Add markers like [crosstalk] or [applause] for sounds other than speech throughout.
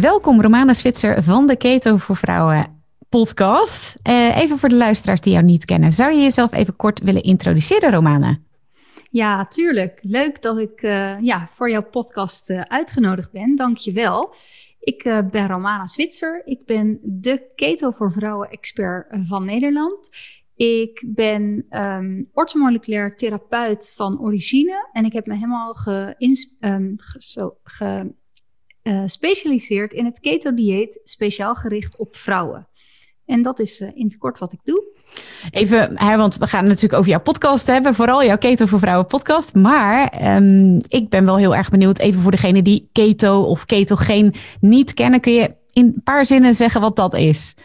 Welkom Romana Switzer van de Keto voor Vrouwen podcast. Uh, even voor de luisteraars die jou niet kennen. Zou je jezelf even kort willen introduceren, Romana? Ja, tuurlijk. Leuk dat ik uh, ja, voor jouw podcast uh, uitgenodigd ben. Dank je wel. Ik ben Romana Switzer. Ik ben de Keto voor Vrouwen expert van Nederland. Ik ben um, therapeut van origine. En ik heb me helemaal ge, zo, ge gespecialiseerd uh, in het keto-dieet, speciaal gericht op vrouwen. En dat is uh, in het kort wat ik doe. Even, hè, want we gaan het natuurlijk over jouw podcast hebben, vooral jouw Keto voor Vrouwen podcast. Maar um, ik ben wel heel erg benieuwd, even voor degene die keto of ketogeen niet kennen, kun je in een paar zinnen zeggen wat dat is?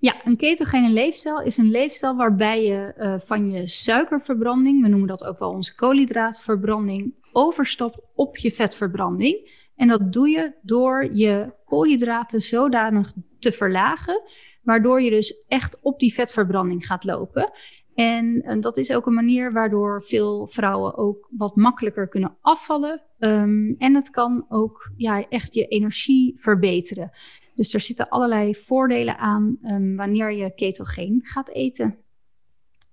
Ja, een ketogene leefstijl is een leefstijl waarbij je uh, van je suikerverbranding, we noemen dat ook wel onze koolhydraatverbranding, overstapt op je vetverbranding. En dat doe je door je koolhydraten zodanig te verlagen, waardoor je dus echt op die vetverbranding gaat lopen. En, dat is ook een manier waardoor veel vrouwen ook wat makkelijker kunnen afvallen. Um, en het kan ook ja, echt je energie verbeteren. Dus er zitten allerlei voordelen aan um, wanneer je ketogeen gaat eten.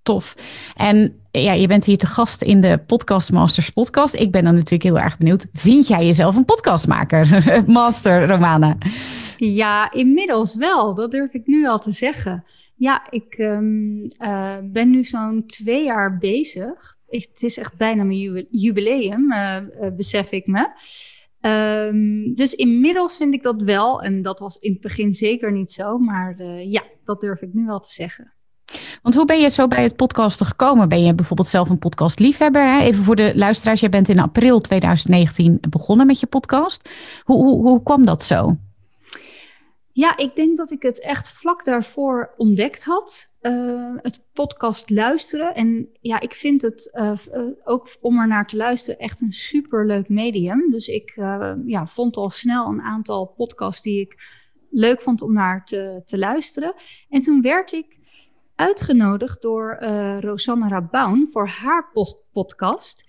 Tof. En ja, je bent hier te gast in de Podcast Masters podcast. Ik ben dan natuurlijk heel erg benieuwd. Vind jij jezelf een podcastmaker, [laughs] Master Romana? Ja, inmiddels wel. Dat durf ik nu al te zeggen. Ja, ik um, uh, ben nu zo'n twee jaar bezig. Het is echt bijna mijn jubileum, uh, uh, besef ik me. Um, dus inmiddels vind ik dat wel. En dat was in het begin zeker niet zo. Maar ja, dat durf ik nu wel te zeggen. Want hoe ben je zo bij het podcasten gekomen? Ben je bijvoorbeeld zelf een podcastliefhebber? Hè? Even voor de luisteraars, je bent in april 2019 begonnen met je podcast. Hoe, hoe, hoe kwam dat zo? Ja, ik denk dat ik het echt vlak daarvoor ontdekt had. Uh, het podcast luisteren. En ja, ik vind het uh, ook om er naar te luisteren echt een superleuk medium. Dus ik ja, vond al snel een aantal podcasts die ik leuk vond om naar te, te luisteren. En toen werd ik uitgenodigd door uh, Rosanne Rabaun voor haar podcast.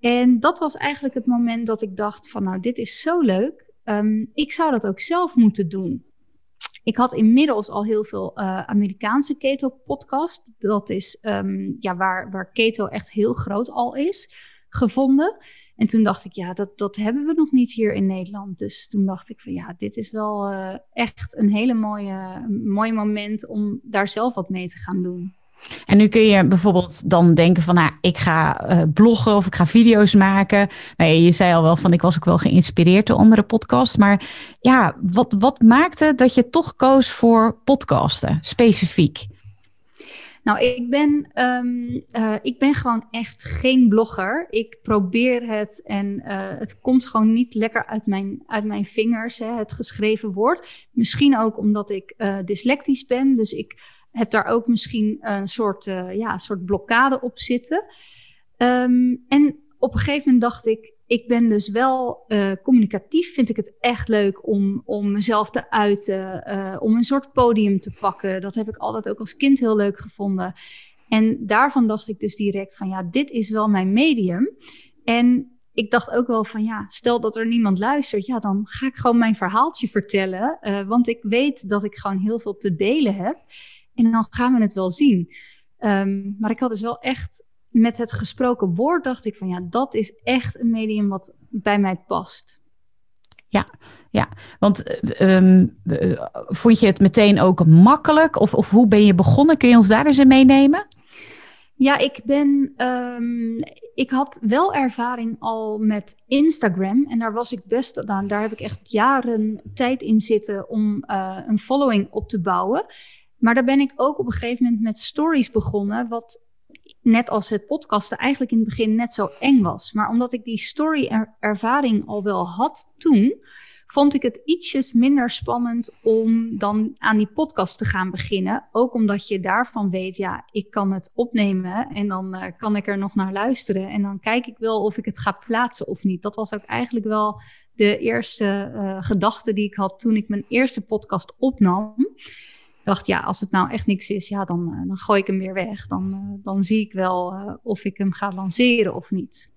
En dat was eigenlijk het moment dat ik dacht van nou, dit is zo leuk. Um, ik zou dat ook zelf moeten doen. Ik had inmiddels al heel veel uh, Amerikaanse keto-podcast. Dat is um, ja, waar, waar keto echt heel groot al is gevonden. En toen dacht ik, ja, dat, dat hebben we nog niet hier in Nederland. Dus toen dacht ik van ja, dit is wel uh, echt een hele mooie, mooi moment om daar zelf wat mee te gaan doen. En nu kun je bijvoorbeeld dan denken van, nou, ik ga uh, bloggen of ik ga video's maken. Nou, je zei al wel van, ik was ook wel geïnspireerd door andere podcasts. Maar ja, wat, wat maakte dat je toch koos voor podcasten, specifiek? Nou, ik ben, um, uh, ik ben gewoon echt geen blogger. Ik probeer het en uh, het komt gewoon niet lekker uit mijn, uit mijn vingers, hè, het geschreven woord. Misschien ook omdat ik uh, dyslectisch ben. Dus ik heb daar ook misschien een soort, ja, een soort blokkade op zitten. Um, en op een gegeven moment dacht ik, ik ben dus wel uh, communicatief. Vind ik het echt leuk om, om mezelf te uiten, uh, om een soort podium te pakken. Dat heb ik altijd ook als kind heel leuk gevonden. En daarvan dacht ik dus direct van ja, dit is wel mijn medium. En ik dacht ook wel van ja, stel dat er niemand luistert, ja, dan ga ik gewoon mijn verhaaltje vertellen. Uh, want ik weet dat ik gewoon heel veel te delen heb. En dan gaan we het wel zien. Um, maar ik had dus wel echt met het gesproken woord dacht ik van ja, dat is echt een medium wat bij mij past. Ja, ja. want um, uh, vond je het meteen ook makkelijk? Of, of hoe ben je begonnen? Kun je ons daar eens in meenemen? Ja, ik ben. Um, ik had wel ervaring al met Instagram. En daar was ik best. Nou, daar heb ik echt jaren tijd in zitten om uh, een following op te bouwen. Maar daar ben ik ook op een gegeven moment met stories begonnen. Wat net als het podcasten, eigenlijk in het begin net zo eng was. Maar omdat ik die story-ervaring al wel had toen, vond ik het ietsjes minder spannend om dan aan die podcast te gaan beginnen. Ook omdat je daarvan weet, ja, ik kan het opnemen en dan uh, kan ik er nog naar luisteren. En dan kijk ik wel of ik het ga plaatsen of niet. Dat was ook eigenlijk wel de eerste uh, gedachte die ik had toen ik mijn eerste podcast opnam. Dacht, ja, als het nou echt niks is, ja, dan, uh, dan gooi ik hem weer weg. Dan, dan zie ik wel of ik hem ga lanceren of niet.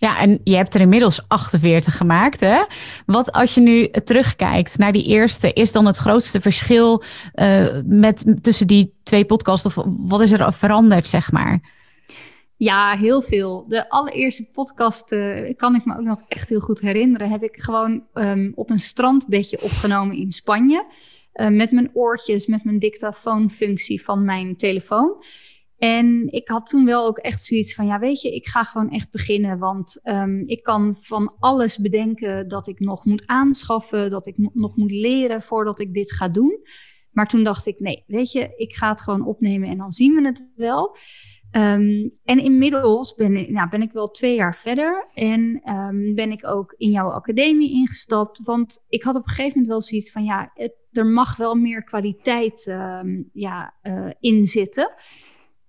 Ja, en je hebt er inmiddels 48 gemaakt. Hè? Wat als je nu terugkijkt naar die eerste, is dan het grootste verschil uh, met, tussen die twee podcasts? Of wat is er veranderd, zeg maar? Ja, heel veel. De allereerste podcast, uh, kan ik me ook nog echt heel goed herinneren, heb ik gewoon um, op een strandbedje opgenomen in Spanje. Uh, met mijn oortjes, met mijn dictafoonfunctie van mijn telefoon. En ik had toen wel ook echt zoiets van, ja weet je, ik ga gewoon echt beginnen. Want um, ik kan van alles bedenken dat ik nog moet aanschaffen, dat ik nog moet leren voordat ik dit ga doen. Maar toen dacht ik, nee, weet je, ik ga het gewoon opnemen en dan zien we het wel. Um, en inmiddels ben ik, nou, ben ik wel twee jaar verder en um, ben ik ook in jouw academie ingestapt. Want ik had op een gegeven moment wel zoiets van, ja, het, er mag wel meer kwaliteit ja, uh, in zitten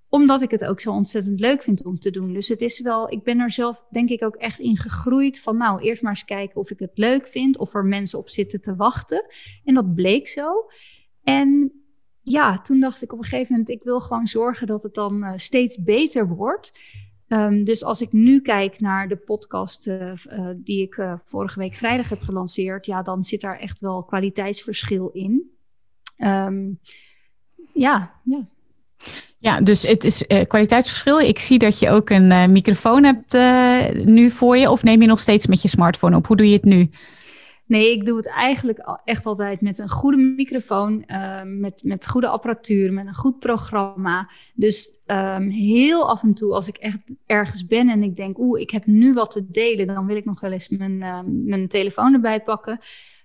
omdat ik het ook zo ontzettend leuk vind om te doen. Dus het is wel, ik ben er zelf denk ik ook echt in gegroeid van nou, eerst maar eens kijken of ik het leuk vind, of er mensen op zitten te wachten. En dat bleek zo. En ja, toen dacht ik op een gegeven moment, ik wil gewoon zorgen dat het dan uh, steeds beter wordt. Um, dus als ik nu kijk naar de podcast uh, uh, die ik vorige week vrijdag heb gelanceerd, ja, dan zit daar echt wel kwaliteitsverschil in. Um, ja, ja. Ja, dus het is kwaliteitsverschil. Ik zie dat je ook een microfoon hebt nu voor je. Of neem je nog steeds met je smartphone op? Hoe doe je het nu? Nee, ik doe het eigenlijk echt altijd met een goede microfoon, met, met goede apparatuur, met een goed programma. Dus um, heel af en toe, als ik echt ergens ben en ik denk, oeh, ik heb nu wat te delen, dan wil ik nog wel eens mijn, mijn telefoon erbij pakken.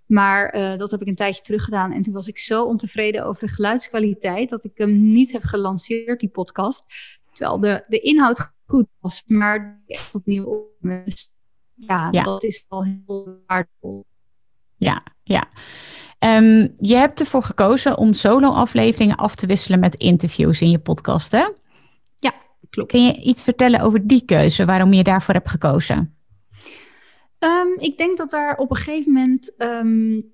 Maar uh, dat heb ik een tijdje terug gedaan. En toen was ik zo ontevreden over de geluidskwaliteit dat ik hem niet heb gelanceerd, die podcast. Terwijl de, de inhoud goed was, maar echt opnieuw op. Dus ja, ja, dat is wel heel waardevol. Ja, ja. Um, je hebt ervoor gekozen om solo-afleveringen af te wisselen met interviews in je podcast, hè? Ja, klopt. Kun je iets vertellen over die keuze, waarom je daarvoor hebt gekozen? Um, ik denk dat daar op een gegeven moment um,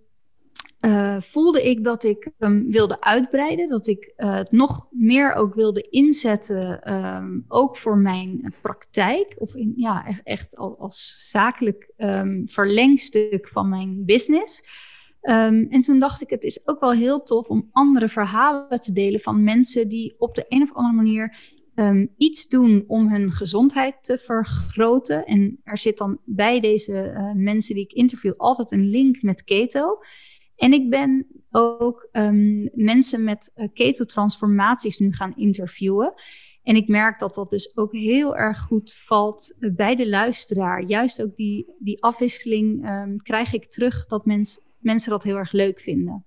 uh, voelde ik dat ik um, wilde uitbreiden. Dat ik uh, het nog meer ook wilde inzetten, ook voor mijn praktijk. Of in, ja, echt, echt als zakelijk verlengstuk van mijn business. en toen dacht ik, het is ook wel heel tof om andere verhalen te delen van mensen die op de een of andere manier um, iets doen om hun gezondheid te vergroten. En er zit dan bij deze uh, mensen die ik interview altijd een link met keto. En ik ben ook um, mensen met uh, keto-transformaties nu gaan interviewen. En ik merk dat dat dus ook heel erg goed valt uh, bij de luisteraar. Juist ook die, die afwisseling um, krijg ik terug dat mens, mensen dat heel erg leuk vinden.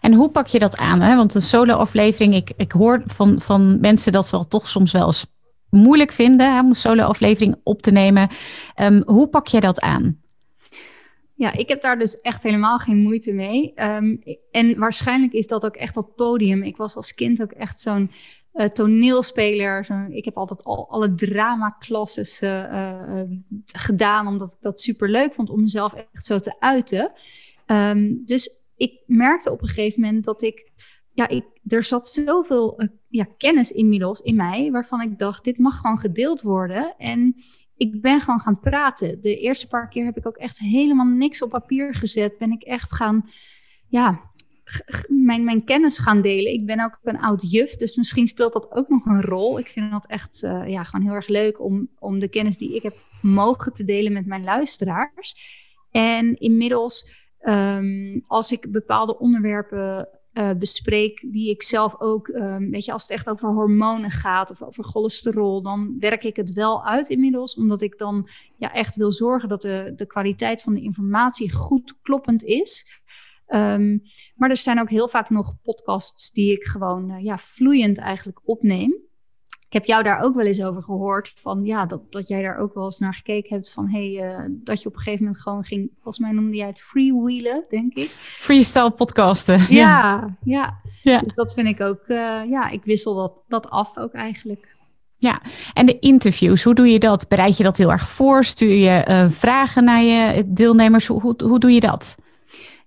En hoe pak je dat aan? Hè? Want een solo-aflevering, ik, ik hoor van, van mensen dat ze dat toch soms wel eens moeilijk vinden om een solo-aflevering op te nemen. Um, hoe pak je dat aan? Ja, ik heb daar dus echt helemaal geen moeite mee. Um, en waarschijnlijk is dat ook echt dat podium. Ik was als kind ook echt zo'n uh, toneelspeler. Zo, ik heb altijd al alle drama-klasses uh, uh, gedaan, omdat ik dat super leuk vond om mezelf echt zo te uiten. Um, dus ik merkte op een gegeven moment dat ik, ja, ik, er zat zoveel ja, kennis inmiddels in mij, waarvan ik dacht, dit mag gewoon gedeeld worden. En ik ben gewoon gaan praten. De eerste paar keer heb ik ook echt helemaal niks op papier gezet. Ben ik echt gaan, ja, mijn, mijn kennis gaan delen. Ik ben ook een oud juf, dus misschien speelt dat ook nog een rol. Ik vind dat echt uh, ja, gewoon heel erg leuk om, om de kennis die ik heb mogen te delen met mijn luisteraars. En inmiddels Um, als ik bepaalde onderwerpen uh, bespreek, die ik zelf ook, um, weet je, als het echt over hormonen gaat of over cholesterol, dan werk ik het wel uit inmiddels, omdat ik dan ja, echt wil zorgen dat de, de kwaliteit van de informatie goed kloppend is. Um, maar er zijn ook heel vaak nog podcasts die ik gewoon uh, ja, vloeiend eigenlijk opneem. Ik heb jou daar ook wel eens over gehoord. Van ja, dat, dat jij daar ook wel eens naar gekeken hebt. Van hey, uh, dat je op een gegeven moment gewoon ging. Volgens mij noemde jij het freewheelen, denk ik. Freestyle podcasten. Ja, ja. ja. Dus dat vind ik ook. Uh, ja, ik wissel dat, dat af ook eigenlijk. Ja, en de interviews, hoe doe je dat? Bereid je dat heel erg voor? Stuur je uh, vragen naar je deelnemers? Hoe, hoe, hoe doe je dat?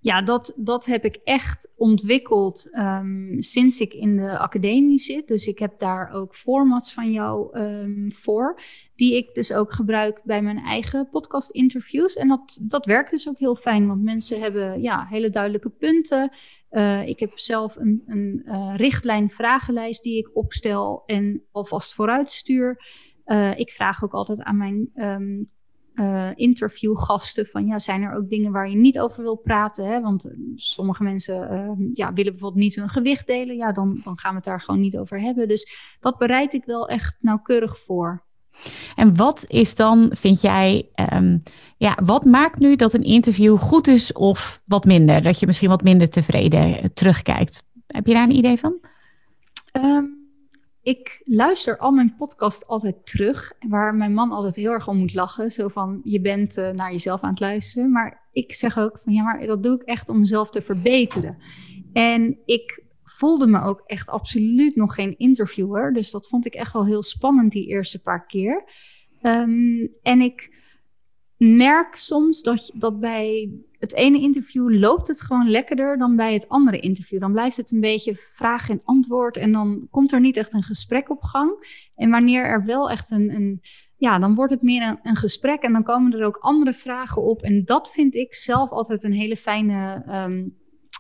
Ja, dat, dat heb ik echt ontwikkeld um, sinds ik in de academie zit. Dus ik heb daar ook formats van jou um, voor, die ik dus ook gebruik bij mijn eigen podcast interviews. En dat, dat werkt dus ook heel fijn, want mensen hebben ja, hele duidelijke punten. Uh, ik heb zelf een, een uh, richtlijn vragenlijst die ik opstel en alvast vooruit stuur. Uh, ik vraag ook altijd aan mijn um, uh, interviewgasten van ja, zijn er ook dingen waar je niet over wil praten? Hè? Want uh, sommige mensen uh, ja, willen bijvoorbeeld niet hun gewicht delen. Ja, dan, dan gaan we het daar gewoon niet over hebben. Dus dat bereid ik wel echt nauwkeurig voor. En wat is dan, vind jij, um, ja, wat maakt nu dat een interview goed is of wat minder? Dat je misschien wat minder tevreden terugkijkt. Heb je daar een idee van? Um, ik luister al mijn podcast altijd terug, waar mijn man altijd heel erg om moet lachen. Zo van, je bent uh, naar jezelf aan het luisteren. Maar ik zeg ook van, ja, maar dat doe ik echt om mezelf te verbeteren. En ik voelde me ook echt absoluut nog geen interviewer. Dus dat vond ik echt wel heel spannend die eerste paar keer. Um, en ik merk soms dat, dat bij het ene interview loopt het gewoon lekkerder dan bij het andere interview. Dan blijft het een beetje vraag en antwoord en dan komt er niet echt een gesprek op gang. En wanneer er wel echt een, een ja, dan wordt het meer een, een, gesprek en dan komen er ook andere vragen op. En dat vind ik zelf altijd een hele fijne um,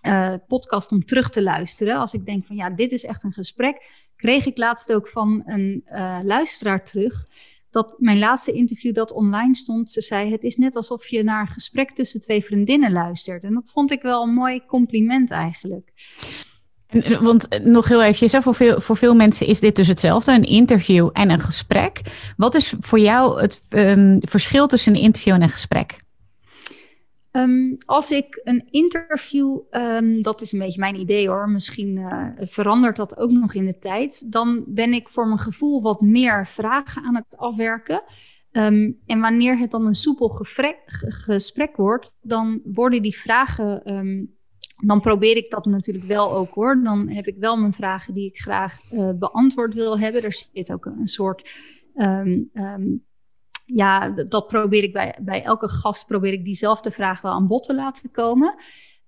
uh, podcast om terug te luisteren. Als ik denk van ja, dit is echt een gesprek, kreeg ik laatst ook van een uh, luisteraar terug dat mijn laatste interview dat online stond, ze zei: Het is net alsof je naar een gesprek tussen twee vriendinnen luistert. En dat vond ik wel een mooi compliment eigenlijk. En, want eh, nog heel even, voor veel, voor veel mensen is dit dus hetzelfde, een interview en een gesprek. Wat is voor jou het um, verschil tussen een interview en een gesprek? Um, als ik een interview, um, dat is een beetje mijn idee hoor, misschien uh, verandert dat ook nog in de tijd, dan ben ik voor mijn gevoel wat meer vragen aan het afwerken. Um, en wanneer het dan een soepel gesprek wordt, dan worden die vragen, dan probeer ik dat natuurlijk wel ook hoor. Dan heb ik wel mijn vragen die ik graag uh, beantwoord wil hebben. Er zit ook een soort ja, dat probeer ik bij, bij elke gast, probeer ik diezelfde vraag wel aan bod te laten komen.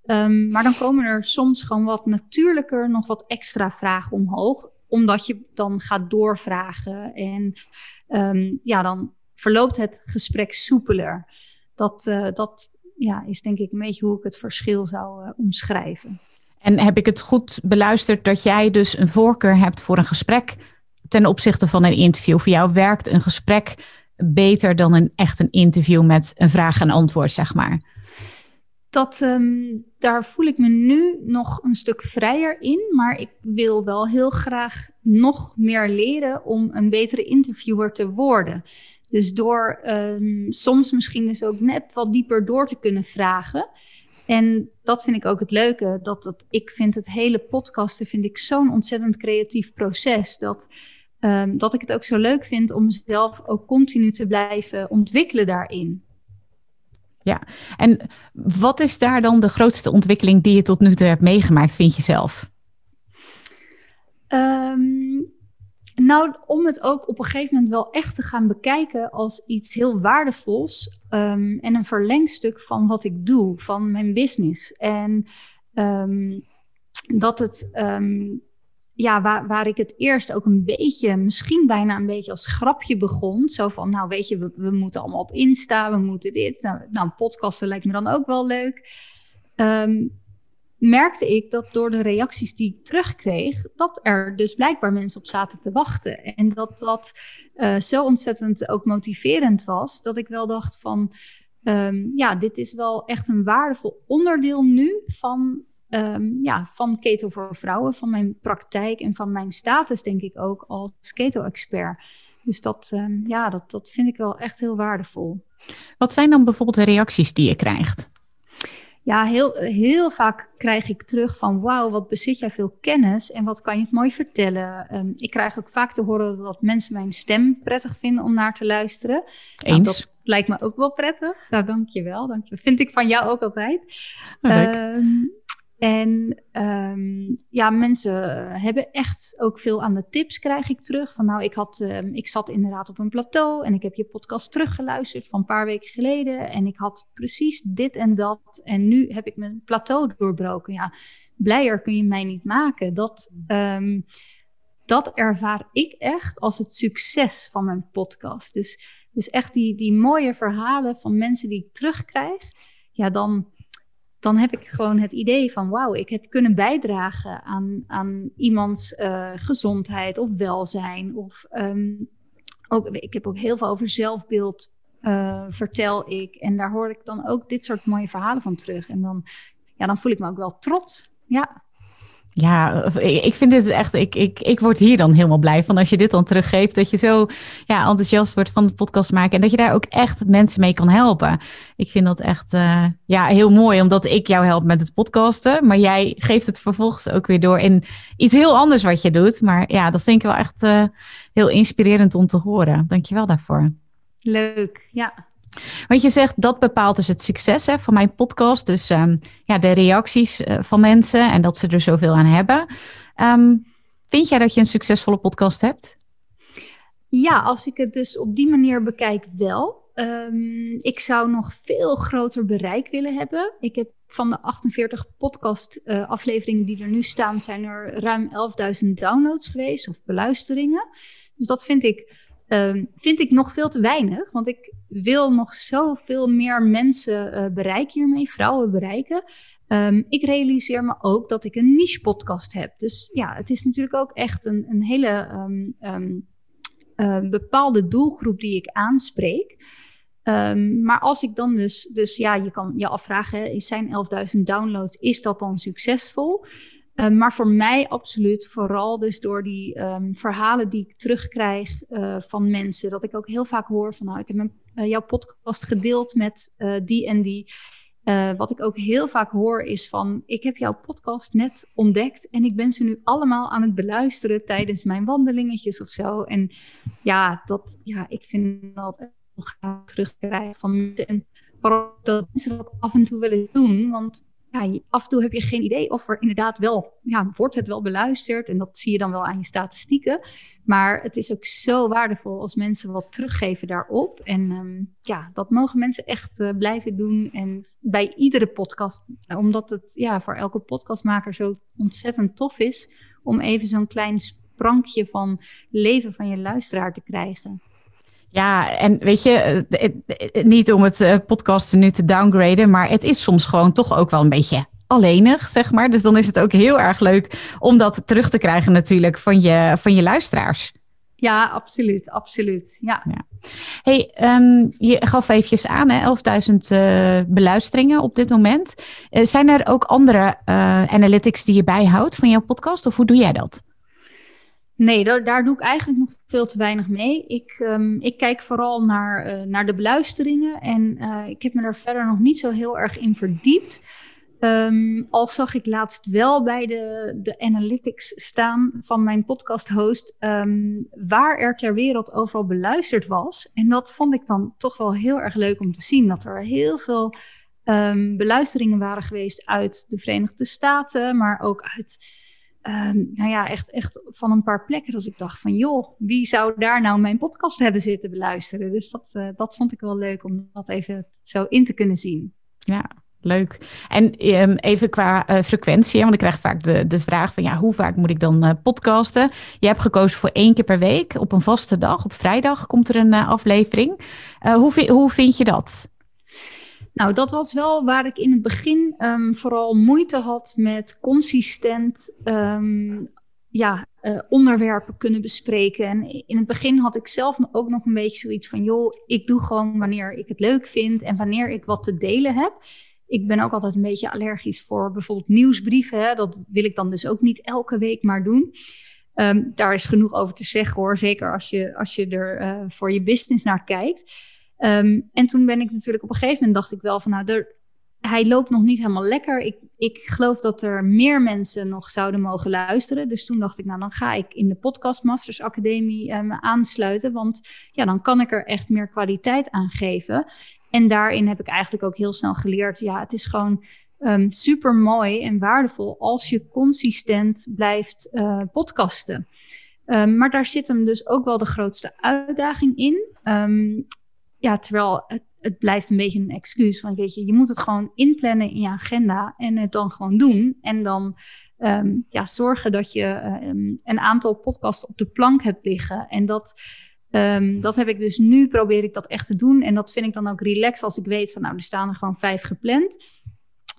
Um, maar dan komen er soms gewoon wat natuurlijker nog wat extra vragen omhoog, omdat je dan gaat doorvragen en um, ja, dan verloopt het gesprek soepeler. Dat, uh, dat ja, is denk ik een beetje hoe ik het verschil zou uh, omschrijven. En heb ik het goed beluisterd dat jij dus een voorkeur hebt voor een gesprek ten opzichte van een interview? Voor jou werkt een gesprek beter dan een echt een interview met een vraag en antwoord, zeg maar? Dat, um, daar voel ik me nu nog een stuk vrijer in. Maar ik wil wel heel graag nog meer leren om een betere interviewer te worden. Dus door um, soms misschien dus ook net wat dieper door te kunnen vragen. En dat vind ik ook het leuke. Dat, dat ik vind het hele podcasten vind ik zo'n ontzettend creatief proces. Dat Um, dat ik het ook zo leuk vind om mezelf ook continu te blijven ontwikkelen daarin. Ja, en wat is daar dan de grootste ontwikkeling die je tot nu toe hebt meegemaakt, vind je zelf? Um, nou, om het ook op een gegeven moment wel echt te gaan bekijken als iets heel waardevols um, en een verlengstuk van wat ik doe, van mijn business. En dat het ja, waar, waar ik het eerst ook een beetje, misschien bijna een beetje als grapje begon. Zo van, nou weet je, we, we moeten allemaal op Insta, we moeten dit. Nou, nou podcasten lijkt me dan ook wel leuk. Um, merkte ik dat door de reacties die ik terugkreeg, dat er dus blijkbaar mensen op zaten te wachten. En dat dat uh, zo ontzettend ook motiverend was, dat ik wel dacht van, um, ja, dit is wel echt een waardevol onderdeel nu van um, ja, van keto voor vrouwen, van mijn praktijk en van mijn status, denk ik ook als keto-expert. Dus dat, um, ja, dat, dat vind ik wel echt heel waardevol. Wat zijn dan bijvoorbeeld de reacties die je krijgt? ja, heel, heel vaak krijg ik terug van wauw, wat bezit jij veel kennis en wat kan je het mooi vertellen. Um, ik krijg ook vaak te horen dat mensen mijn stem prettig vinden om naar te luisteren. Nou, Eens. dat lijkt me ook wel prettig. Nou, dank je wel. Dank je. Vind ik van jou ook altijd. Um, en um, ja, mensen hebben echt ook veel aan de tips krijg ik terug. Van nou, ik, had, um, ik zat inderdaad op een plateau en ik heb je podcast teruggeluisterd van een paar weken geleden. En ik had precies dit en dat. En nu heb ik mijn plateau doorbroken. Ja, blijer kun je mij niet maken. Dat, um, dat ervaar ik echt als het succes van mijn podcast. Dus, dus echt die, die mooie verhalen van mensen die ik terugkrijg. Ja, dan dan heb ik gewoon het idee van wauw, ik heb kunnen bijdragen aan, aan iemands uh, gezondheid of welzijn. Of um, ook, ik heb ook heel veel over zelfbeeld, uh, vertel ik. En daar hoor ik dan ook dit soort mooie verhalen van terug. En dan, ja, dan voel ik me ook wel trots. Ja. Ja, ik vind dit echt, ik, ik, ik word hier dan helemaal blij van als je dit dan teruggeeft. Dat je zo ja, enthousiast wordt van de podcast maken en dat je daar ook echt mensen mee kan helpen. Ik vind dat echt uh, ja, heel mooi, omdat ik jou help met het podcasten. Maar jij geeft het vervolgens ook weer door in iets heel anders wat je doet. Maar ja, dat vind ik wel echt uh, heel inspirerend om te horen. Dankjewel daarvoor. Leuk, ja. Want je zegt dat bepaalt dus het succes hè, van mijn podcast. Dus um, ja, de reacties uh, van mensen en dat ze er zoveel aan hebben. Um, vind jij dat je een succesvolle podcast hebt? Ja, als ik het dus op die manier bekijk, wel. Um, ik zou nog veel groter bereik willen hebben. Ik heb van de 48 podcast uh, afleveringen die er nu staan, zijn er ruim 11.000 downloads geweest of beluisteringen. Dus dat vind ik Um, vind ik nog veel te weinig. Want ik wil nog zoveel meer mensen uh, bereiken hiermee, vrouwen bereiken. Um, ik realiseer me ook dat ik een niche podcast heb. Dus ja, het is natuurlijk ook echt een, een hele uh, bepaalde doelgroep die ik aanspreek. maar als ik dan dus, dus ja, je kan je afvragen, is zijn 11.000 downloads, is dat dan succesvol? Uh, maar voor mij absoluut, vooral dus door die um, verhalen die ik terugkrijg uh, van mensen. Dat ik ook heel vaak hoor van, nou, ik heb mijn, uh, jouw podcast gedeeld met die en die. wat ik ook heel vaak hoor is van, ik heb jouw podcast net ontdekt en ik ben ze nu allemaal aan het beluisteren tijdens mijn wandelingetjes of zo. En ja, dat, ja ik vind dat heel graag terugkrijgen van mensen. En vooral dat mensen dat af en toe willen doen, want ja, af en toe heb je geen idee of er inderdaad wel, ja, wordt het wel beluisterd. En dat zie je dan wel aan je statistieken. Maar het is ook zo waardevol als mensen wat teruggeven daarop. En um, ja, dat mogen mensen echt uh, blijven doen. En bij iedere podcast, omdat het ja, voor elke podcastmaker zo ontzettend tof is om even zo'n klein sprankje van leven van je luisteraar te krijgen. Ja, en weet je, niet om het podcasten nu te downgraden, maar het is soms gewoon toch ook wel een beetje alleenig, zeg maar. Dus dan is het ook heel erg leuk om dat terug te krijgen natuurlijk van je, van je luisteraars. Ja, absoluut, absoluut. Ja. ja. Hey, um, je gaf eventjes aan, 11.000 uh, beluisteringen op dit moment. Uh, zijn er ook andere uh, analytics die je bijhoudt van jouw podcast, of hoe doe jij dat? Nee, daar, doe ik eigenlijk nog veel te weinig mee. Ik, um, ik kijk vooral naar, uh, naar de beluisteringen en uh, ik heb me daar verder nog niet zo heel erg in verdiept. Um, al zag ik laatst wel bij de, de analytics staan van mijn podcast-host um, waar er ter wereld overal beluisterd was. En dat vond ik dan toch wel heel erg leuk om te zien. Dat er heel veel beluisteringen waren geweest uit de Verenigde Staten, maar ook uit Um, nou ja, echt, echt van een paar plekken. Dat ik dacht van, joh, wie zou daar nou mijn podcast hebben zitten beluisteren? Dus dat, uh, dat vond ik wel leuk om dat even zo in te kunnen zien. Ja, leuk. En um, even qua uh, frequentie, want ik krijg vaak de, de vraag van, ja, hoe vaak moet ik dan uh, podcasten? Je hebt gekozen voor één keer per week, op een vaste dag. Op vrijdag komt er een aflevering. hoe, hoe vind je dat? Nou, dat was wel waar ik in het begin um, vooral moeite had met consistent um, ja, uh, onderwerpen kunnen bespreken. En in het begin had ik zelf ook nog een beetje zoiets van: joh, ik doe gewoon wanneer ik het leuk vind en wanneer ik wat te delen heb. Ik ben ook altijd een beetje allergisch voor bijvoorbeeld nieuwsbrieven. Hè? Dat wil ik dan dus ook niet elke week maar doen. Um, daar is genoeg over te zeggen hoor. Zeker als je, als je er uh, voor je business naar kijkt. Um, en toen ben ik natuurlijk op een gegeven moment dacht ik wel van nou, er, hij loopt nog niet helemaal lekker. Ik, ik geloof dat er meer mensen nog zouden mogen luisteren. Dus toen dacht ik, nou dan ga ik in de Podcast Masters Academie me aansluiten. Want ja, dan kan ik er echt meer kwaliteit aan geven. En daarin heb ik eigenlijk ook heel snel geleerd, ja, het is gewoon um, super mooi en waardevol als je consistent blijft uh, podcasten. Maar daar zit hem dus ook wel de grootste uitdaging in. Um, terwijl het, het, blijft een beetje een excuus. Want weet je, je moet het gewoon inplannen in je agenda en het dan gewoon doen. En dan um, ja, zorgen dat je een aantal podcasts op de plank hebt liggen. En dat, dat heb ik dus nu, probeer ik dat echt te doen. En dat vind ik dan ook relaxed als ik weet van, nou, er staan er gewoon vijf gepland.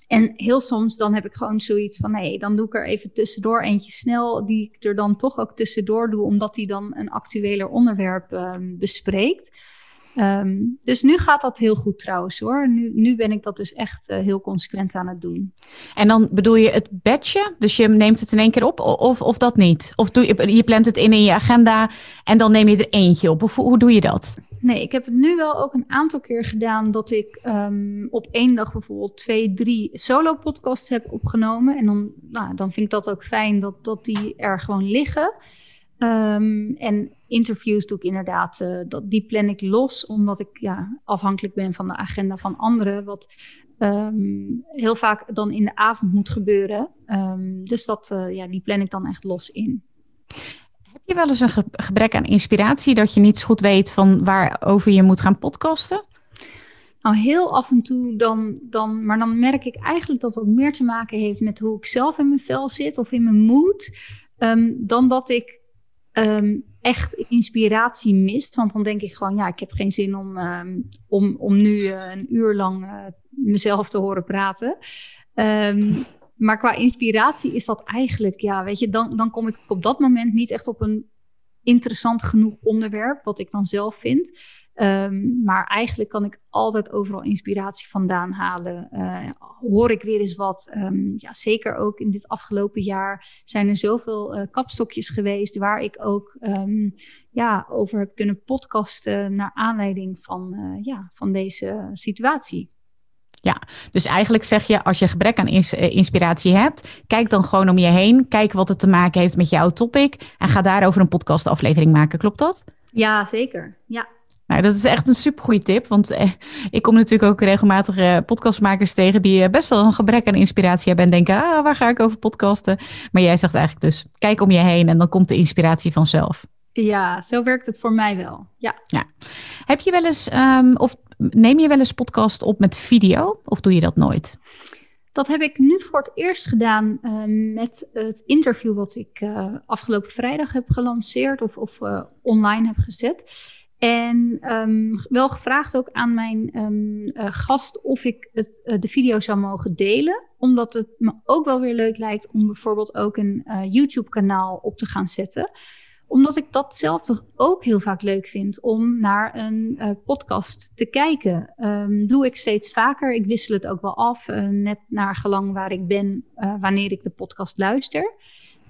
En heel soms dan heb ik gewoon zoiets van, nee, dan doe ik er even tussendoor eentje snel, die ik er dan toch ook tussendoor doe, omdat die dan een actueler onderwerp bespreekt. Um, dus nu gaat dat heel goed trouwens hoor. Nu, nu ben ik dat dus echt uh, heel consequent aan het doen. En dan bedoel je het badge? Dus je neemt het in één keer op of, of dat niet? Of doe je, je plant het in in je agenda en dan neem je er eentje op? Of hoe, hoe doe je dat? Nee, ik heb het nu wel ook een aantal keer gedaan dat ik um, op één dag bijvoorbeeld twee, drie solo podcasts heb opgenomen. En dan, nou, dan vind ik dat ook fijn dat, dat die er gewoon liggen. Um, en interviews doe ik inderdaad, uh, dat, die plan ik los, omdat ik ja, afhankelijk ben van de agenda van anderen. Wat um, heel vaak dan in de avond moet gebeuren. Um, dus dat, uh, ja, die plan ik dan echt los in. Heb je wel eens een gebrek aan inspiratie dat je niet zo goed weet van waarover je moet gaan podcasten? Nou, heel af en toe dan, dan, maar dan merk ik eigenlijk dat dat meer te maken heeft met hoe ik zelf in mijn vel zit of in mijn mood, um, dan dat ik um, echt inspiratie mist. Want dan denk ik gewoon, ja, ik heb geen zin om, um, om, om nu uh, een uur lang uh, mezelf te horen praten. Um, maar qua inspiratie is dat eigenlijk, ja, weet je, dan, dan kom ik op dat moment niet echt op een interessant genoeg onderwerp, wat ik dan zelf vind. Um, maar eigenlijk kan ik altijd overal inspiratie vandaan halen. Uh, hoor ik weer eens wat. Um, ja, zeker ook in dit afgelopen jaar zijn er zoveel uh, kapstokjes geweest waar ik ook um, ja, over heb kunnen podcasten naar aanleiding van, uh, ja, van deze situatie. Ja, dus eigenlijk zeg je, als je gebrek aan eh, inspiratie hebt, kijk dan gewoon om je heen. Kijk wat het te maken heeft met jouw topic. En ga daarover een podcastaflevering maken. Klopt dat? Ja, zeker. Ja. Nou, dat is echt een supergoeie tip. Want eh, ik kom natuurlijk ook regelmatig eh, podcastmakers tegen die eh, best wel een gebrek aan inspiratie hebben en denken, ah, waar ga ik over podcasten? Maar jij zegt eigenlijk dus, kijk om je heen en dan komt de inspiratie vanzelf. Ja, zo werkt het voor mij wel. Ja. ja. Heb je wel eens, um, of neem je wel eens podcast op met video of doe je dat nooit? Dat heb ik nu voor het eerst gedaan uh, met het interview wat ik uh, afgelopen vrijdag heb gelanceerd of, of uh, online heb gezet. En um, wel gevraagd ook aan mijn um, gast of ik het, de video zou mogen delen. Omdat het me ook wel weer leuk lijkt om bijvoorbeeld ook een YouTube-kanaal op te gaan zetten omdat ik dat zelf toch ook heel vaak leuk vind om naar een podcast te kijken. Um, doe ik steeds vaker. Ik wissel het ook wel af, net naar gelang waar ik ben, wanneer ik de podcast luister.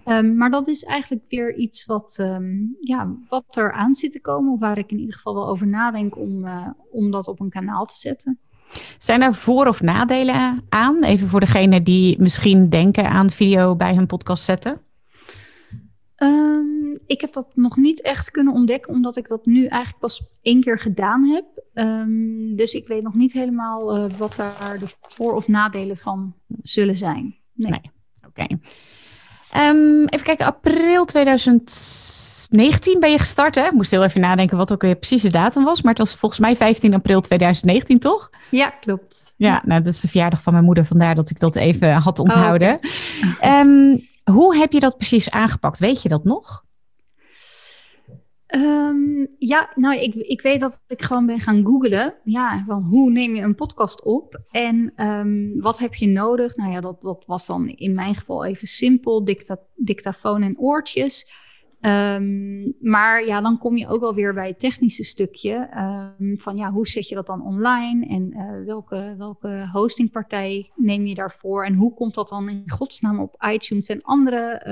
Um, maar dat is eigenlijk weer iets wat, um, ja, wat er aan zit te komen, of waar ik in ieder geval wel over nadenk om, om dat op een kanaal te zetten. Zijn er voor- of nadelen aan? Even voor degene die misschien denken aan video bij hun podcast zetten. Um, ik heb dat nog niet echt kunnen ontdekken, omdat ik dat nu eigenlijk pas één keer gedaan heb. Um, dus ik weet nog niet helemaal uh, wat daar de voor- of nadelen van zullen zijn. Nee. nee. Oké. Okay. Um, even kijken, april 2019 ben je gestart, hè? Ik moest heel even nadenken wat ook weer precies de datum was. Maar het was volgens mij 15 april 2019, toch? Ja, klopt. Ja, nou, dat is de verjaardag van mijn moeder. Vandaar dat ik dat even had onthouden. Oh, okay. um, hoe heb je dat precies aangepakt? Weet je dat nog? Um, ja, nou, ik, ik weet dat ik gewoon ben gaan googlen. Ja, van hoe neem je een podcast op? En um, wat heb je nodig? Nou ja, dat, dat was dan in mijn geval even simpel. Dicta, dictafoon en oortjes. Um, maar ja, dan kom je ook wel weer bij het technische stukje. van ja, hoe zet je dat dan online? En uh, welke, welke hostingpartij neem je daarvoor? En hoe komt dat dan in godsnaam op iTunes en andere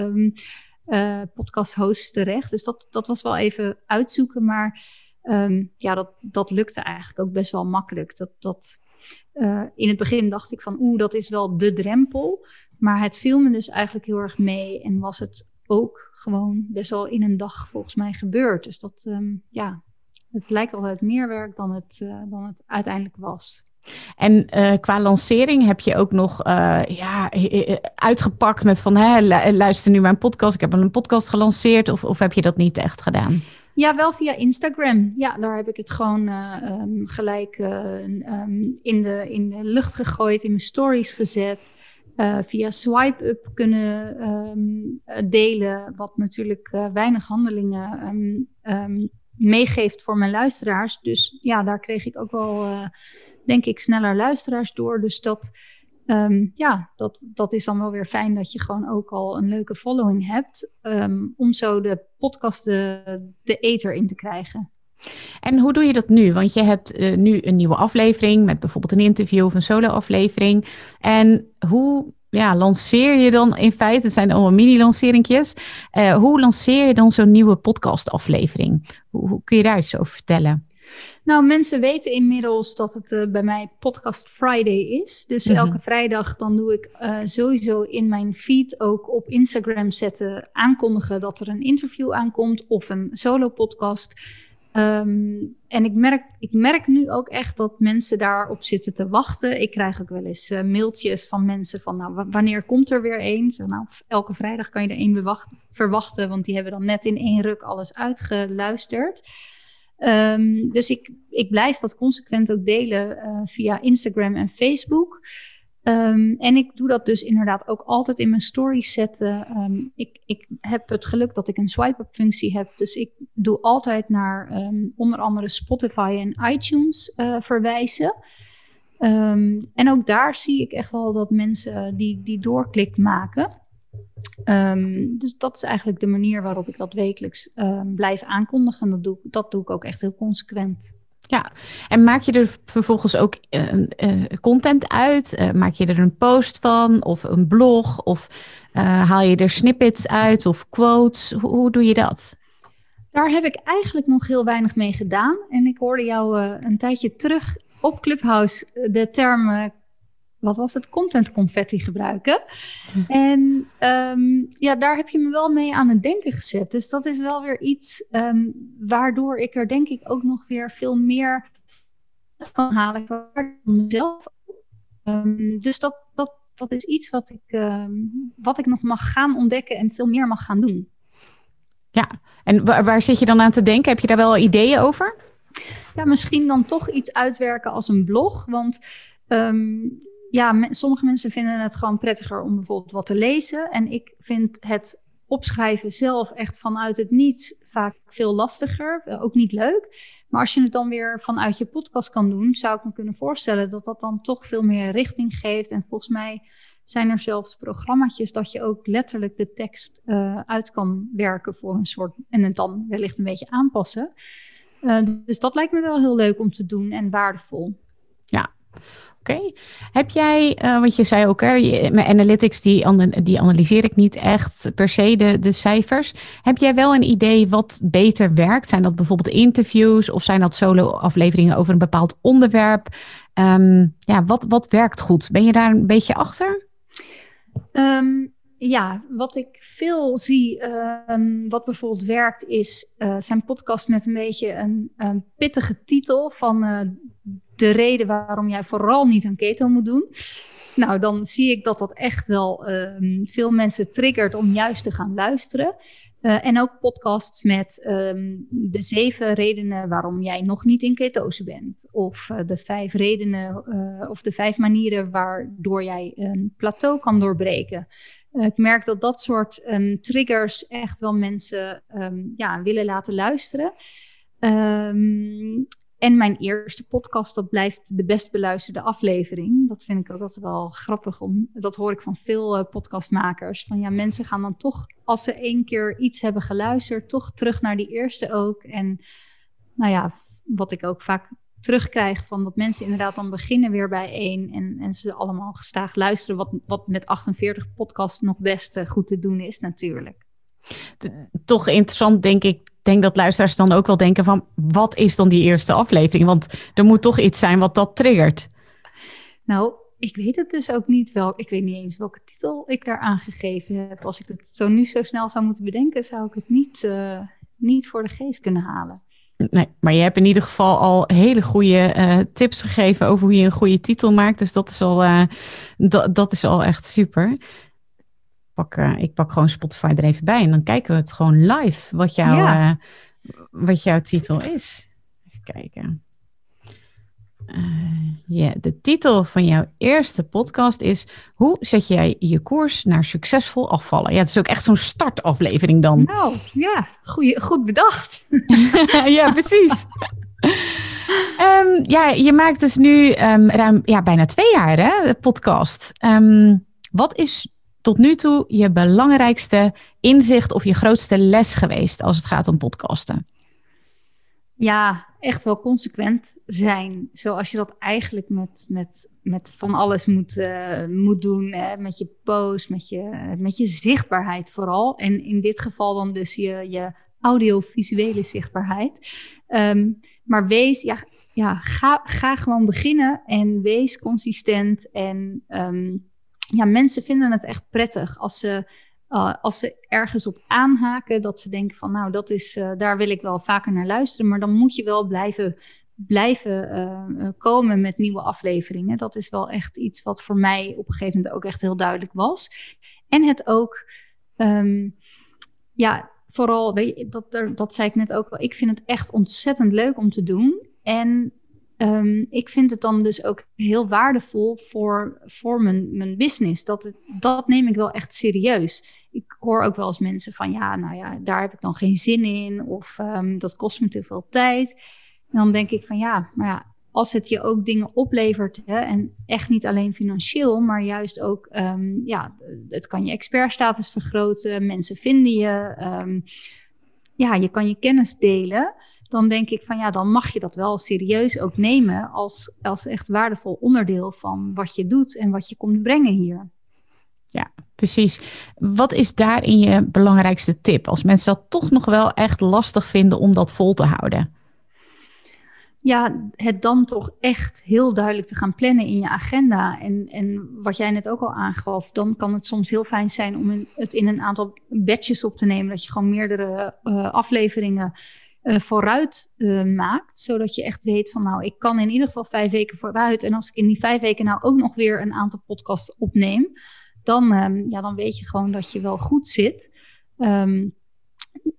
uh, podcast hosts terecht. Dus dat, dat was wel even uitzoeken. Maar um, ja, dat, dat lukte eigenlijk ook best wel makkelijk. Dat, dat, in het begin dacht ik van, oeh, dat is wel de drempel. Maar het viel me dus eigenlijk heel erg mee en was het ook gewoon best wel in een dag volgens mij gebeurd. Dus dat, ehm, ja, het lijkt altijd meer werk dan het, dan het uiteindelijk was. En uh, qua lancering heb je ook nog uh, ja, uitgepakt met van hè, luister nu mijn podcast. Ik heb een podcast gelanceerd. Of, of heb je dat niet echt gedaan? Ja, wel via Instagram. Ja, daar heb ik het gewoon um, gelijk um, in, de, in de lucht gegooid, in mijn stories gezet. via swipe-up kunnen um, delen, wat natuurlijk weinig handelingen meegeeft voor mijn luisteraars. Dus ja, daar kreeg ik ook wel denk ik, sneller luisteraars door. Dus dat, um, ja, dat, dat is dan wel weer fijn dat je gewoon ook al een leuke following hebt. Um, om zo de podcast de, de ether in te krijgen. En hoe doe je dat nu? Want je hebt uh, nu een nieuwe aflevering met bijvoorbeeld een interview of een solo-aflevering. En hoe ja, lanceer je dan in feite, het zijn allemaal mini-lanceringjes. Uh, hoe lanceer je dan zo'n nieuwe podcast-aflevering? Hoe, hoe, kun je daar iets over vertellen? Nou, mensen weten inmiddels dat het uh, bij mij Podcast Friday is. Dus mhm. elke vrijdag dan doe ik uh, sowieso in mijn feed ook op Instagram zetten, aankondigen dat er een interview aankomt of een solo podcast. Um, en ik merk, ik merk nu ook echt dat mensen daarop zitten te wachten. Ik krijg ook wel eens uh, mailtjes van mensen van, nou, wanneer komt er weer een? Zo, nou, elke vrijdag kan je er één verwachten, want die hebben dan net in één ruk alles uitgeluisterd. Um, dus ik, ik blijf dat consequent ook delen uh, via Instagram en Facebook. Um, en ik doe dat dus inderdaad ook altijd in mijn stories zetten. Um, ik, ik heb het geluk dat ik een swipe-up functie heb. Dus ik doe altijd naar onder andere Spotify en iTunes uh, verwijzen. en ook daar zie ik echt wel dat mensen die, die doorklik maken. Um, dus dat is eigenlijk de manier waarop ik dat wekelijks um, blijf aankondigen. Dat doe, dat doe ik ook echt heel consequent. Ja, en maak je er vervolgens ook uh, uh, content uit? Uh, maak je er een post van of een blog? Of haal je er snippets uit of quotes? Hoe, hoe, doe je dat? Daar heb ik eigenlijk nog heel weinig mee gedaan. En ik hoorde jou een tijdje terug op Clubhouse de term wat was het, content confetti gebruiken. En um, ja, daar heb je me wel mee aan het denken gezet. Dus dat is wel weer iets um, waardoor ik er denk ik ook nog weer veel meer kan halen voor mezelf. Um, dus dat, dat, dat is iets wat ik, wat ik nog mag gaan ontdekken en veel meer mag gaan doen. Ja, en waar, waar zit je dan aan te denken? Heb je daar wel ideeën over? Ja, misschien dan toch iets uitwerken als een blog. Want um, ja, sommige mensen vinden het gewoon prettiger om bijvoorbeeld wat te lezen. En ik vind het opschrijven zelf echt vanuit het niets vaak veel lastiger. Eh, ook niet leuk. Maar als je het dan weer vanuit je podcast kan doen, zou ik me kunnen voorstellen dat dat dan toch veel meer richting geeft. En volgens mij zijn er zelfs programma's dat je ook letterlijk de tekst uh, uit kan werken voor een soort. En het dan wellicht een beetje aanpassen. Uh, dus dat lijkt me wel heel leuk om te doen en waardevol. Ja, Oké. Heb jij, uh, want je zei ook, hè, mijn analytics die, die analyseer ik niet echt per se de, de cijfers. Heb jij wel een idee wat beter werkt? Zijn dat bijvoorbeeld interviews of zijn dat solo-afleveringen over een bepaald onderwerp? Um, ja, wat, wat werkt goed? Ben je daar een beetje achter? Um, ja, wat ik veel zie, um, wat bijvoorbeeld werkt, is uh, zijn podcast met een beetje een, pittige titel van uh, de reden waarom jij vooral niet een keto moet doen. Nou, dan zie ik dat dat echt wel um, veel mensen triggert om juist te gaan luisteren. Uh, en ook podcasts met um, de zeven redenen waarom jij nog niet in ketose bent. Of uh, de vijf redenen uh, of de vijf manieren waardoor jij een plateau kan doorbreken. ik merk dat dat soort um, triggers echt wel mensen um, ja, willen laten luisteren. En mijn eerste podcast, dat blijft de best beluisterde aflevering. Dat vind ik ook altijd wel grappig om. Dat hoor ik van veel uh, podcastmakers. Van ja, mensen gaan dan toch, als ze één keer iets hebben geluisterd, toch terug naar die eerste ook. En nou ja, wat ik ook vaak terugkrijg van dat mensen inderdaad dan beginnen weer bij één. En, en ze allemaal gestaag luisteren. Wat, wat met 48 podcasts nog best uh, goed te doen is, natuurlijk. Toch interessant, denk ik, denk dat luisteraars dan ook wel denken van wat is dan die eerste aflevering? Want er moet toch iets zijn wat dat triggert. Nou, ik weet het dus ook niet wel. Ik weet niet eens welke titel ik daar aangegeven heb. Als ik het zo nu zo snel zou moeten bedenken, zou ik het niet, uh, niet voor de geest kunnen halen. Nee, maar je hebt in ieder geval al hele goede uh, tips gegeven over hoe je een goede titel maakt. Dus dat is al, uh, dat, dat is al echt super. Pak, uh, ik pak gewoon Spotify er even bij en dan kijken we het gewoon live wat, jou, ja. wat jouw titel is. Even kijken. Uh, ja, de titel van jouw eerste podcast is Hoe zet jij je koers naar succesvol afvallen? Ja, het is ook echt zo'n startaflevering dan. Nou, ja, goeie, goed bedacht. [laughs] ja, precies. um, ja, je maakt dus nu um, ruim ja, bijna twee jaar hè, de podcast. Um, wat is tot nu toe je belangrijkste inzicht of je grootste les geweest als het gaat om podcasten? Ja, echt wel consequent zijn. Zoals je dat eigenlijk met, met, met van alles moet, uh, moet doen. Hè? Met je post, met je, met je zichtbaarheid vooral. En in dit geval dan dus je, je audiovisuele zichtbaarheid. Um, maar wees, ja, ja ga, ga gewoon beginnen en wees consistent. En um, ja, mensen vinden het echt prettig als ze uh, als ze ergens op aanhaken, dat ze denken van nou, dat is, uh, daar wil ik wel vaker naar luisteren. Maar dan moet je wel blijven, blijven uh, komen met nieuwe afleveringen. Dat is wel echt iets wat voor mij op een gegeven moment ook echt heel duidelijk was. En het ook, um, ja, vooral, dat, dat zei ik net ook wel, ik vind het echt ontzettend leuk om te doen. En Um, ik vind het dan dus ook heel waardevol voor, voor mijn, mijn business. Dat, dat neem ik wel echt serieus. Ik hoor ook wel eens mensen van ja, nou ja, daar heb ik dan geen zin in. Of um, dat kost me te veel tijd. Dan denk ik van ja, maar ja, als het je ook dingen oplevert. Hè, en echt niet alleen financieel, maar juist ook, um, ja, het kan je expertstatus vergroten. Mensen vinden je. ja, je kan je kennis delen dan denk ik van ja, dan mag je dat wel serieus ook nemen als, als echt waardevol onderdeel van wat je doet en wat je komt brengen hier. Ja, precies. Wat is daarin je belangrijkste tip als mensen dat toch nog wel echt lastig vinden om dat vol te houden? ja, het dan toch echt heel duidelijk te gaan plannen in je agenda. En, en wat jij net ook al aangaf, dan kan het soms heel fijn zijn om het in een aantal batches op te nemen. Dat je gewoon meerdere uh, afleveringen uh, vooruit uh, maakt. Zodat je echt weet van nou, ik kan in ieder geval vijf weken vooruit. En als ik in die vijf weken nou ook nog weer een aantal podcasts opneem, dan, um, ja, dan weet je gewoon dat je wel goed zit. Um,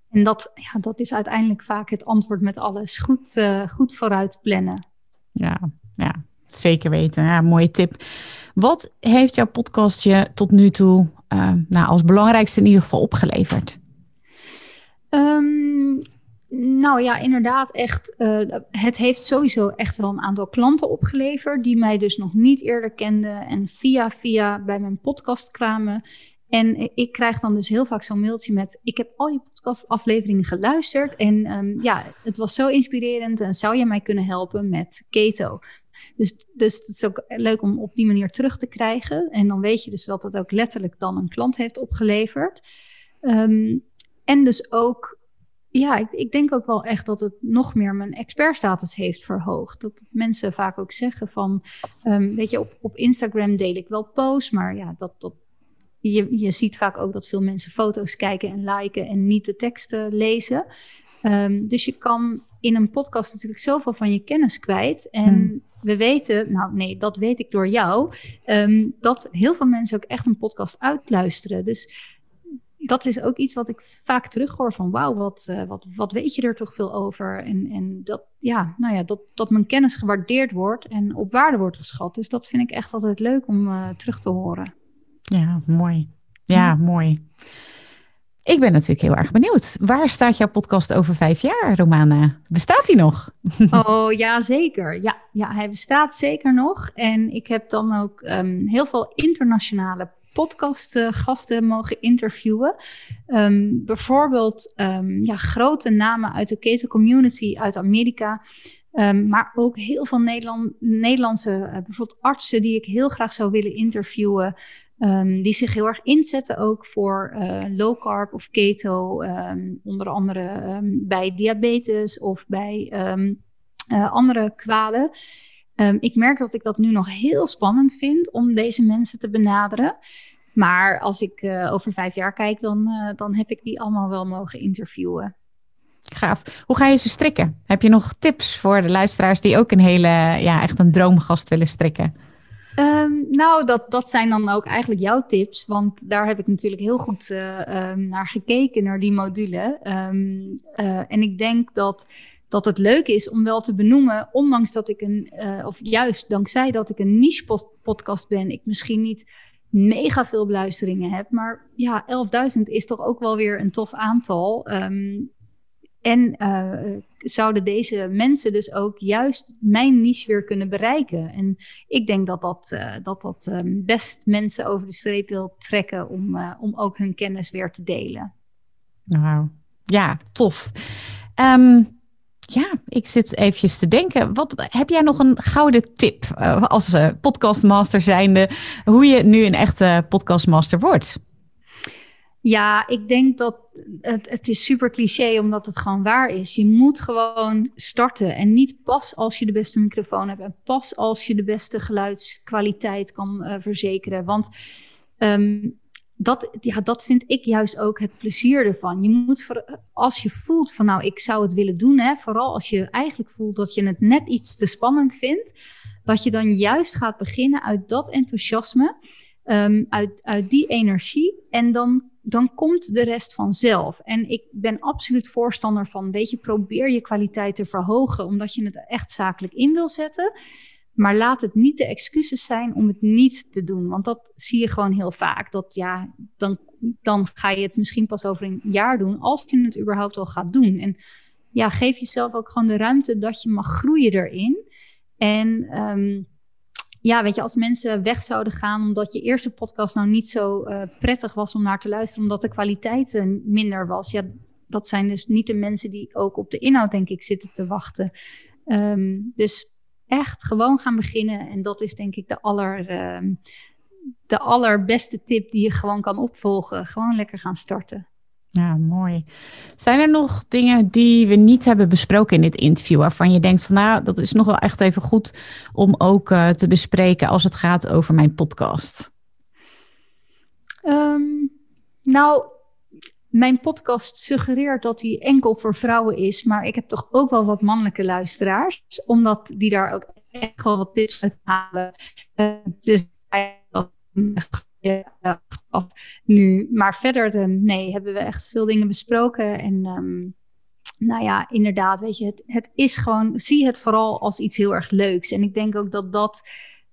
en dat, ja, dat is uiteindelijk vaak het antwoord met alles. Goed, uh, goed vooruit plannen. Ja, ja, zeker weten. Ja, mooie tip. Wat heeft jouw podcast je tot nu toe nou, als belangrijkste in ieder geval opgeleverd? Um, nou ja, inderdaad, echt. Uh, het heeft sowieso echt wel een aantal klanten opgeleverd. die mij dus nog niet eerder kenden. en via via bij mijn podcast kwamen. En ik krijg dan dus heel vaak zo'n mailtje met: Ik heb al je podcastafleveringen geluisterd. En um, ja, het was zo inspirerend. En zou je mij kunnen helpen met keto? Dus, dus het is ook leuk om op die manier terug te krijgen. En dan weet je dus dat het ook letterlijk dan een klant heeft opgeleverd. Um, en dus ook ja, ik, ik, denk ook wel echt dat het nog meer mijn expertstatus heeft verhoogd. Dat mensen vaak ook zeggen van, um, weet je, op, op Instagram deel ik wel posts, maar ja, dat, dat, je, je ziet vaak ook dat veel mensen foto's kijken en liken en niet de teksten lezen. Um, dus je kan in een podcast natuurlijk zoveel van je kennis kwijt. En hmm. we weten, nou nee, dat weet ik door jou, um, dat heel veel mensen ook echt een podcast uitluisteren. Dus dat is ook iets wat ik vaak terughoor van wauw, wat, uh, wat, wat weet je er toch veel over? En, en dat, ja, nou ja, dat, dat mijn kennis gewaardeerd wordt en op waarde wordt geschat. Dus dat vind ik echt altijd leuk om uh, terug te horen. Ja, mooi. Ja, mooi. Ik ben natuurlijk heel erg benieuwd. Waar staat jouw podcast over vijf jaar, Romana? Bestaat hij nog? [laughs] Oh ja, zeker. Ja, ja, hij bestaat zeker nog. En ik heb dan ook um, heel veel internationale podcastgasten mogen interviewen. Um, bijvoorbeeld um, ja, grote namen uit de keto community uit Amerika. Um, maar ook heel veel Nederland, Nederlandse, uh, bijvoorbeeld artsen die ik heel graag zou willen interviewen. Die zich heel erg inzetten ook voor uh, low carb of keto. Onder andere bij diabetes of bij andere kwalen. Ehm, ik merk dat ik dat nu nog heel spannend vind om deze mensen te benaderen. Maar als ik uh, over vijf jaar kijk, dan, uh, dan heb ik die allemaal wel mogen interviewen. Gaaf. Hoe ga je ze strikken? Heb je nog tips voor de luisteraars die ook een hele, ja, echt een droomgast willen strikken? Um, nou, dat, dat zijn dan ook eigenlijk jouw tips. Want daar heb ik natuurlijk heel goed uh, um, naar gekeken, naar die module. Um, en ik denk dat, dat het leuk is om wel te benoemen, ondanks dat ik een, uh, of juist dankzij dat ik een niche podcast ben, ik misschien niet mega veel beluisteringen heb. Maar ja, 11.000 is toch ook wel weer een tof aantal. Um, en uh, zouden deze mensen dus ook juist mijn niche weer kunnen bereiken. En ik denk dat dat, uh, dat, dat um, best mensen over de streep wil trekken om, om ook hun kennis weer te delen. Nou, ja, tof. Um, ja, ik zit eventjes te denken. Wat, heb jij nog een gouden tip als podcastmaster zijnde, hoe je nu een echte podcastmaster wordt? Ja, ik denk dat het, het is super cliché omdat het gewoon waar is. Je moet gewoon starten en niet pas als je de beste microfoon hebt en pas als je de beste geluidskwaliteit kan uh, verzekeren. Want um, dat, ja, dat vind ik juist ook het plezier ervan. Je moet, voor, als je voelt van nou, ik zou het willen doen, hè, vooral als je eigenlijk voelt dat je het net iets te spannend vindt, dat je dan juist gaat beginnen uit dat enthousiasme, um, uit, uit die energie en dan dan komt de rest vanzelf. En ik ben absoluut voorstander van, weet je, probeer je kwaliteit te verhogen, omdat je het echt zakelijk in wil zetten. Maar laat het niet de excuses zijn om het niet te doen. Want dat zie je gewoon heel vaak. Dat ja, dan, dan ga je het misschien pas over een jaar doen, als je het überhaupt al gaat doen. En ja, geef jezelf ook gewoon de ruimte dat je mag groeien erin. En um, ja, weet je, als mensen weg zouden gaan omdat je eerste podcast nou niet zo uh, prettig was om naar te luisteren, omdat de kwaliteit minder was, ja, dat zijn dus niet de mensen die ook op de inhoud, denk ik, zitten te wachten. Um, dus echt gewoon gaan beginnen. En dat is denk ik de, aller, uh, de allerbeste tip die je gewoon kan opvolgen. Gewoon lekker gaan starten. Ja, mooi. Zijn er nog dingen die we niet hebben besproken in dit interview, waarvan je denkt van nou, dat is nog wel echt even goed om ook uh, te bespreken als het gaat over mijn podcast? Um, nou, mijn podcast suggereert dat hij enkel voor vrouwen is, maar ik heb toch ook wel wat mannelijke luisteraars, omdat die daar ook echt wel wat tips uit halen. Uh, dus nu. Maar verder, um, nee, hebben we echt veel dingen besproken. En um, nou ja, inderdaad, weet je, het, is gewoon, zie het vooral als iets heel erg leuks. En ik denk ook dat dat,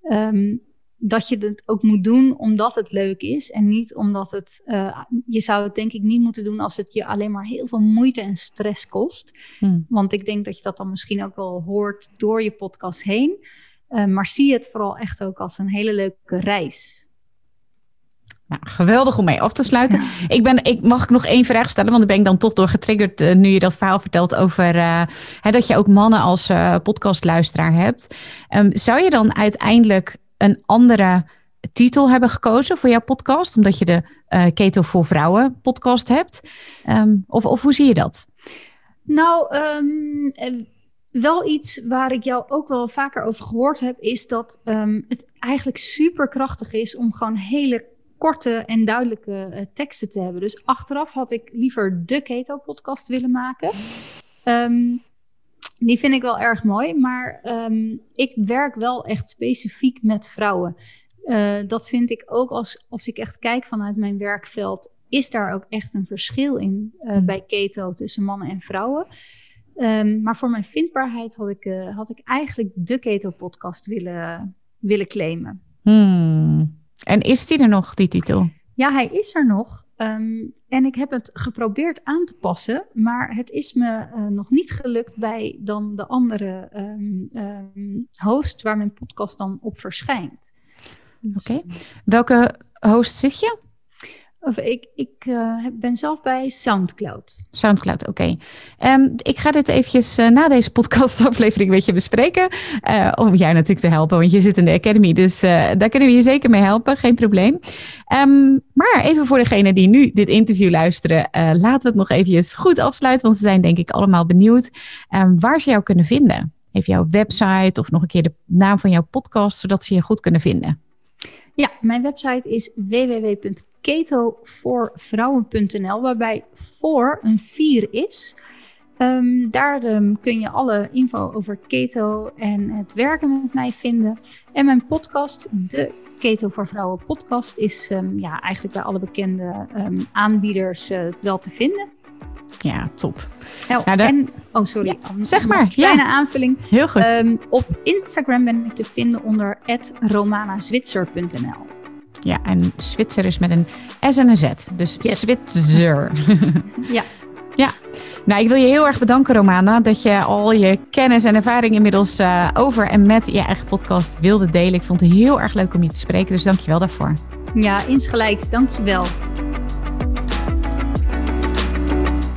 um, dat je het ook moet doen omdat het leuk is. En niet omdat het, uh, je zou het denk ik niet moeten doen als het je alleen maar heel veel moeite en stress kost. Hmm. Want ik denk dat je dat dan misschien ook wel hoort door je podcast heen. Uh, maar zie het vooral echt ook als een hele leuke reis. Nou, geweldig om mee af te sluiten. [laughs] Ik, ben, ik mag ik nog één vraag stellen, want dan ben ik dan toch door getriggerd uh, nu je dat verhaal vertelt over uh, hè, dat je ook mannen als uh, podcastluisteraar hebt. Um, zou je dan uiteindelijk een andere titel hebben gekozen voor jouw podcast, omdat je de Keto voor Vrouwen podcast hebt? Um, of, of hoe zie je dat? Nou, um, wel iets waar ik jou ook wel vaker over gehoord heb, is dat um, het eigenlijk super krachtig is om gewoon hele korte en duidelijke uh, teksten te hebben. Dus achteraf had ik liever de Keto-podcast willen maken. Die vind ik wel erg mooi, maar um, ik werk wel echt specifiek met vrouwen. Uh, dat vind ik ook als, als ik echt kijk vanuit mijn werkveld, is daar ook echt een verschil in uh, mm. bij keto tussen mannen en vrouwen. Um, maar voor mijn vindbaarheid had ik, uh, had ik eigenlijk de keto-podcast willen, willen claimen. Hmm. En is die er nog, die titel? Ja, hij is er nog. Um, en ik heb het geprobeerd aan te passen, maar het is me uh, nog niet gelukt bij dan de andere um, um, host waar mijn podcast dan op verschijnt. Oké. Okay. Welke host zit je? Of ik ik uh, ben zelf bij Soundcloud. Soundcloud, oké. Okay. Um, ik ga dit eventjes uh, na deze podcastaflevering een beetje bespreken. Uh, om jij natuurlijk te helpen, want je zit in de Academy. Dus daar kunnen we je zeker mee helpen, geen probleem. Um, maar even voor degene die nu dit interview luisteren. laten we het nog eventjes goed afsluiten. Want ze zijn denk ik allemaal benieuwd um, waar ze jou kunnen vinden. even jouw website of nog een keer de naam van jouw podcast, zodat ze je goed kunnen vinden. Ja, mijn website is www.ketovoorvrouwen.nl, waarbij voor een 4 is. Um, daar um, kun je alle info over keto en het werken met mij vinden. En mijn podcast, de Keto voor Vrouwen podcast, is um, ja, eigenlijk bij alle bekende aanbieders uh, wel te vinden. Ja, top. Oh, nou, en, oh, sorry. Ja, zeg maar. Kleine ja. aanvulling. Heel goed. op Instagram ben ik te vinden onder romanazwitser.nl. Ja, en Zwitser is met een S en een Z. Dus yes. Zwitser. [laughs] ja. Ja, nou, ik wil je heel erg bedanken, Romana, dat je al je kennis en ervaring inmiddels uh, over en met je eigen podcast wilde delen. Ik vond het heel erg leuk om je te spreken, dus dank je wel daarvoor. Ja, insgelijks. Dank je wel.